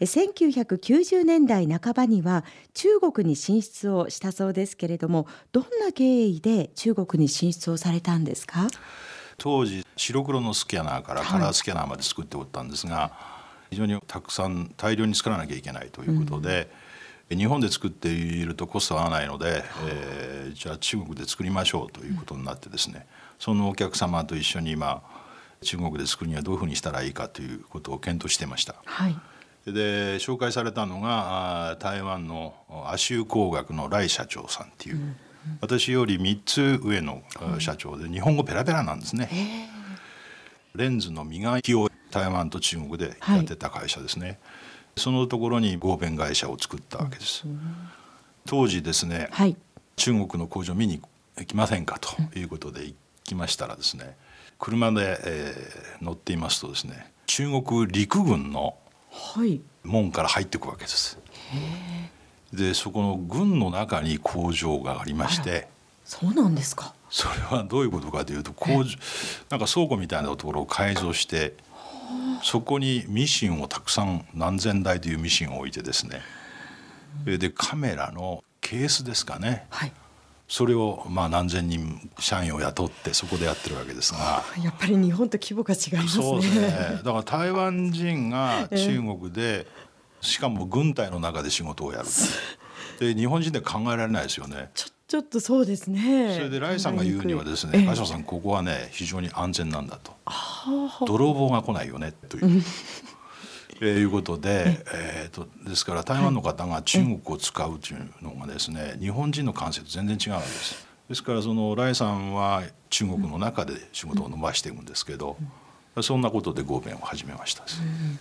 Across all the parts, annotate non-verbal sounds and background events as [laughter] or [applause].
1990年代半ばには中国に進出をしたそうですけれどもどんな経緯で中国に進出をされたんですか？当時白黒のスキャナーからカラースキャナーまで作っておったんですが、はい、非常にたくさん大量に作らなきゃいけないということで、うん、日本で作っているとコスト合わないので、えー、じゃあ中国で作りましょうということになってですね、うん、そのお客様と一緒に今中国で作るにはどういうふうにしたらいいかということを検討してました。はいで紹介されたのが台湾の亜州工学の来社長さんっていう、うん、私より3つ上の社長で日本語ペラペラなんですね。レンズの磨きを台湾と中国でやってた会社ですね、はい、そのところに合弁会社を作ったわけです。当時ですね、はい、中国の工場見に行きませんかということで行きましたらですね車で、えー、乗っていますとですね中国陸軍の門から入っていくわけです。でそこの軍の中に工場がありまして。そうなんですか。それはどういうことかというと工場なんか倉庫みたいなところを改造してそこにミシンをたくさん何千台というミシンを置いてですね。でカメラのケースですかね、はい、それをまあ何千人社員を雇ってそこでやってるわけですが。[laughs] やっぱり日本と規模が違いますね。そうですね。[laughs] だから台湾人が中国で、しかも軍隊の中で仕事をやる [laughs] で日本人で考えられないですよね。ちょっとそうですね。それでライさんが言うにはですね「橋本さんここはね非常に安全なんだ」と「泥棒が来ないよね」というえー、いうことで、えーと、ですから台湾の方が中国を使うというのがですね日本人の感性と全然違うわけです。ですからそのライさんは中国の中で仕事を伸ばしていくんですけど、そんなことで合弁を始めました、うん、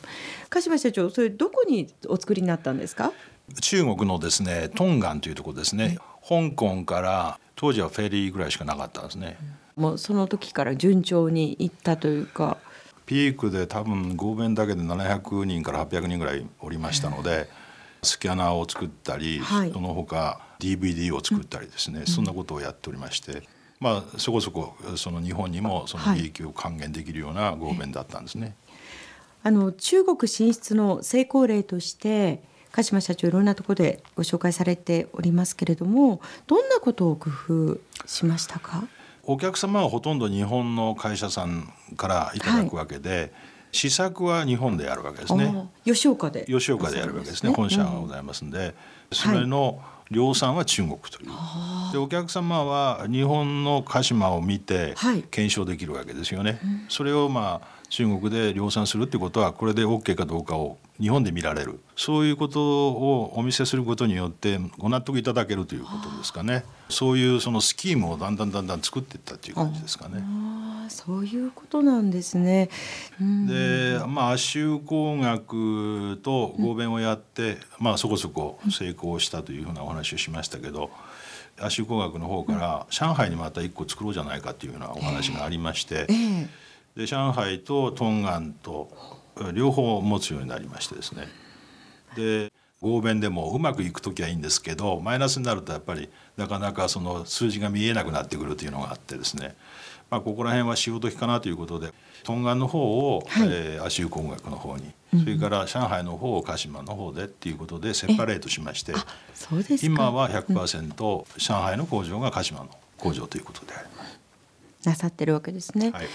鹿島社長それどこにお作りになったんですか？中国のですねトンガンというところですね、香港から当時はフェリーぐらいしかなかったんですね、もうその時から順調にいったというかピークで多分合弁だけで700人から800人ぐらいおりましたので、スキャナーを作ったり、はい、その他 DVD を作ったりですね、うん、そんなことをやっておりまして、まあ、そこそこその日本にもその利益を還元できるような合弁だったんですね。はい、あの中国進出の成功例として鹿島社長いろんなところでご紹介されておりますけれどもどんなことを工夫しましたか？お客様はほとんど日本の会社さんからいただくわけで、はい、試作は日本でやるわけですね。吉岡で吉岡でやるわけですね。本社がございますんで、うん、それの量産は中国という。はい、でお客様は日本の鹿島を見て検証できるわけですよね。はい、それをまあ中国で量産するってことはこれで OK かどうかを日本で見られるそういうことをお見せすることによってご納得いただけるということですかねそういうそのスキームをだんだんだんだん作っていったという感じですかね。あそういうことなんですね。でまあ亜州工学と合弁をやって、うん、まあそこそこ成功したというふうなお話をしましたけど。亜州工学の方から上海にまた一個作ろうじゃないかというようなお話がありまして、えー、で上海とトンガンと両方持つようになりましてですね。で合弁でもうまくいく時はいいんですけどマイナスになるとやっぱりなかなかその数字が見えなくなってくるというのがあってですね、まあ、ここら辺は潮時かなということでトンガンの方を、はい。えー、亜州工学の方に、それから上海の方を鹿島の方でっていうことでセパレートしまして今は100%上海の工場が鹿島の工場ということであります。なさってるわけですね。はい、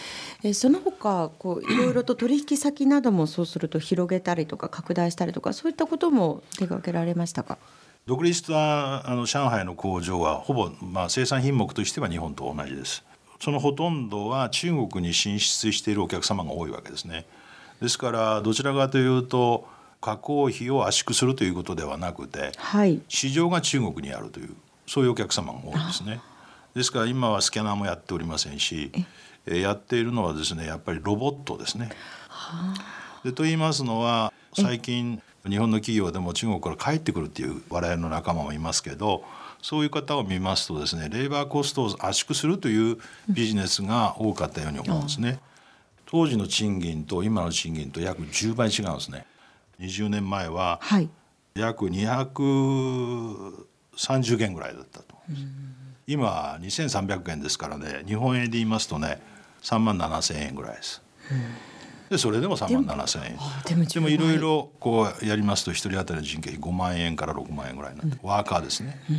えその他こういろいろと取引先なども [coughs] そうすると広げたりとか拡大したりとかそういったことも手掛けられましたか？独立したあの上海の工場はほぼまあ生産品目としては日本と同じです。そのほとんどは中国に進出しているお客様が多いわけですね。ですからどちらかというと加工費を圧縮するということではなくて、はい、市場が中国にあるというそういうお客様が多いですね。ですから今はスキャナーもやっておりませんし、えやっているのはですねやっぱりロボットですね。でと言いますのは最近日本の企業でも中国から帰ってくるっていう我々の仲間もいますけどそういう方を見ますとですねレーバーコストを圧縮するというビジネスが多かったように思うんですね。当時の賃金と今の賃金と約10倍違うんですね。20年前は約230元ぐらいだったと思います。今2300円ですからね日本円で言いますとね3万7,000円ぐらいです。でそれでも3万7千円。でもいろいろこうやりますと1人当たりの人件費5万円から6万円ぐらいになって、うん、ワーカーですね、うん、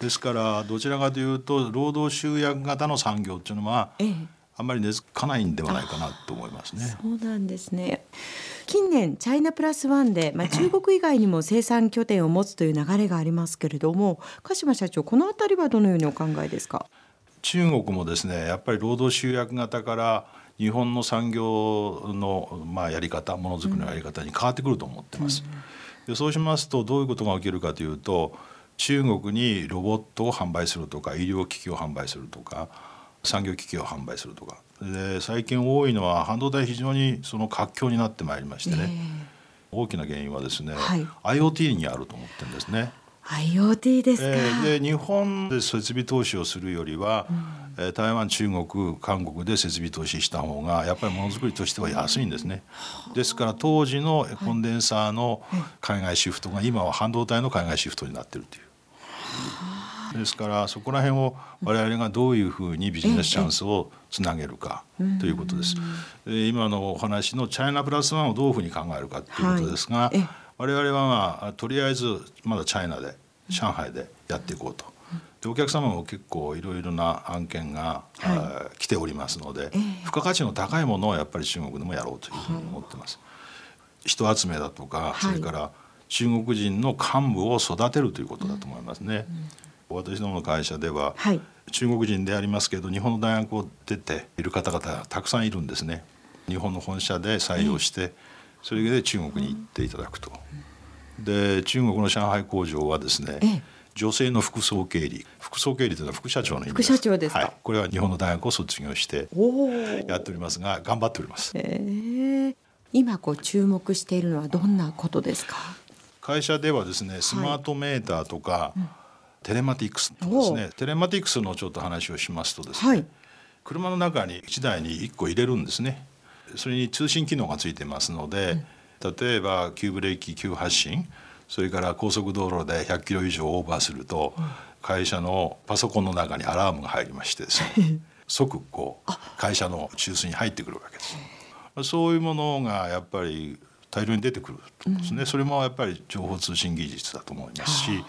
ですからどちらかというと労働集約型の産業っていうのは、ええ、あんまり根付かないんではないかなと思いますね。そうなんですね近年チャイナプラスワンで、まあ、中国以外にも生産拠点を持つという流れがありますけれども鹿島社長この辺りはどのようにお考えですか？中国もですねやっぱり労働集約型から日本の産業のまあやり方ものづくりのやり方に変わってくると思ってます。でそうしますとどういうことが起きるかというと中国にロボットを販売するとか医療機器を販売するとか産業機器を販売するとかで最近多いのは半導体非常にその活況になってまいりましてね、えー、大きな原因はですね、はい、IoT にあると思ってるんですね。IoT ですか、えー、で日本で設備投資をするよりは、うん、えー、台湾中国韓国で設備投資した方がやっぱりものづくりとしては安いんですね。ですから当時のコンデンサーの海外シフトが今は半導体の海外シフトになってるという。ですからそこら辺を我々がどういうふうにビジネスチャンスをつなげるかということです。今のお話のチャイナプラスワンをどういうふうに考えるかということですが、はい我々はまあとりあえずまだチャイナで上海でやっていこうと。でお客様も結構いろいろな案件が、はい、来ておりますので、えー、付加価値の高いものをやっぱり中国でもやろうというふうに思ってます。人集めだとか、それから中国人の幹部を育てるということだと思いますね。うん、私どもの会社では、はい、中国人でありますけど日本の大学を出ている方々たくさんいるんですね。日本の本社で採用して、えーそれで中国に行っていただくと。で中国の上海工場はですね、女性の副総経理。副総経理というのは副社長の意味です副社長ですはい、これは日本の大学を卒業してやっておりますが頑張っております、えー、今こう注目しているのはどんなことですか？会社ではですねスマートメーターとか、はいテレマティクスとですねテレマティクスのちょっと話をしますとですね、はい、車の中に1台に1個入れるんですね。それに通信機能がついてますので、例えば急ブレーキ急発進それから高速道路で100キロ以上オーバーすると、会社のパソコンの中にアラームが入りましてですね [laughs] 即こう会社の中枢に入ってくるわけです。そういうものがやっぱり大量に出てくるんですね、うん、それもやっぱり情報通信技術だと思いますし。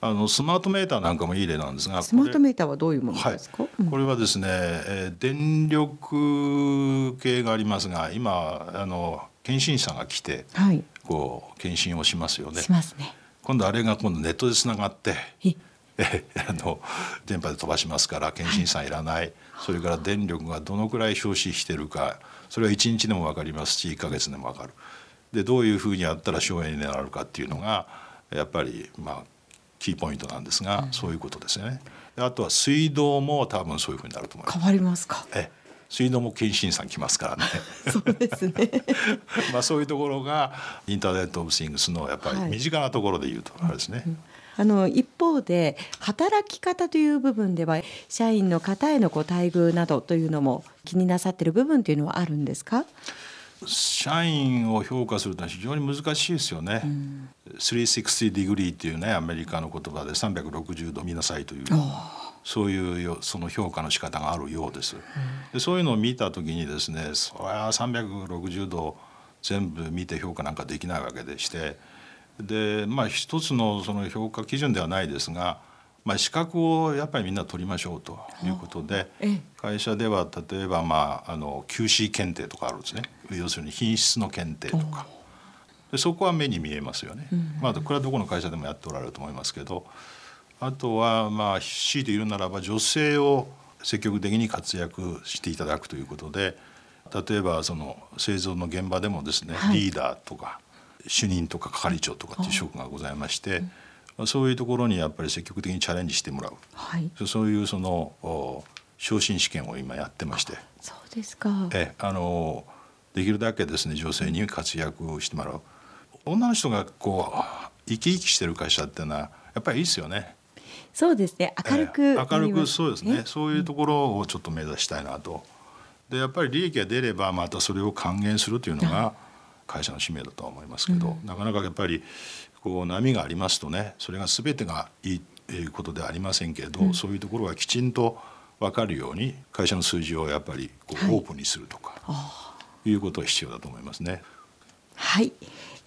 あのスマートメーターなんかもいい例なんですがスマートメーターはどういうものですか、はい、これはですね、えー、電力系がありますが今あの検診者が来て、はい、こう検診をしますよね。しますね。今度あれが今度ネットでつながってえ？あの電波で飛ばしますから検診さんいらない、はい、それから電力がどのくらい消費してるかそれは1日でも分かりますし1か月でも分かる。でどういうふうにやったら省エネになるかっていうのがやっぱりまあキーポイントなんですが、うん、そういうことですよね。あとは水道も多分そういうふうになると思います。変わりますか？え水道も検診さん来ますからね。[laughs] そうですね。[laughs] まあそういうところがインターネットオブシングスのやっぱり身近なところで言うとあれですね。はいうんあの一方で働き方という部分では社員の方へのこう待遇などというのも気になさっている部分というのはあるんですか？社員を評価するのは非常に難しいですよね。うん、360 degree っていうねアメリカの言葉で360度見なさいというそういうその評価の仕方があるようです。でそういうのを見た時にですねそれは360度全部見て評価なんかできないわけでしてでまあ一つのその評価基準ではないですがまあ、資格をやっぱりみんな取りましょうということで会社では例えば、まあ、あの QC 検定とかあるんですね要するに品質の検定とか。でそこは目に見えますよね、まあ、これはどこの会社でもやっておられると思いますけど。あとはまあ強いて言うならば女性を積極的に活躍していただくということで例えばその製造の現場でもですね、はい、リーダーとか主任とか係長とかっていう職がございまして。そういうところにやっぱり積極的にチャレンジしてもらう、はい、そういうその昇進試験を今やってまして。そうですか。えあのできるだけですね女性に活躍してもらう。女の人がこう生き生きしてる会社っていうのはやっぱりいいですよね。そうですね。明るく、えー、明るくそうですね。そういうところをちょっと目指したいなと。でやっぱり利益が出ればまたそれを還元するというのが会社の使命だとは思いますけど、うん、なかなかやっぱりこう波がありますとねそれが全てがいいことではありませんけれど、うん、そういうところがきちんと分かるように会社の数字をやっぱりこうオープンにするとか、はいうことが必要だと思いますね。はい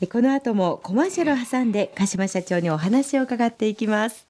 この後もコマーシャルを挟んで鹿島社長にお話を伺っていきます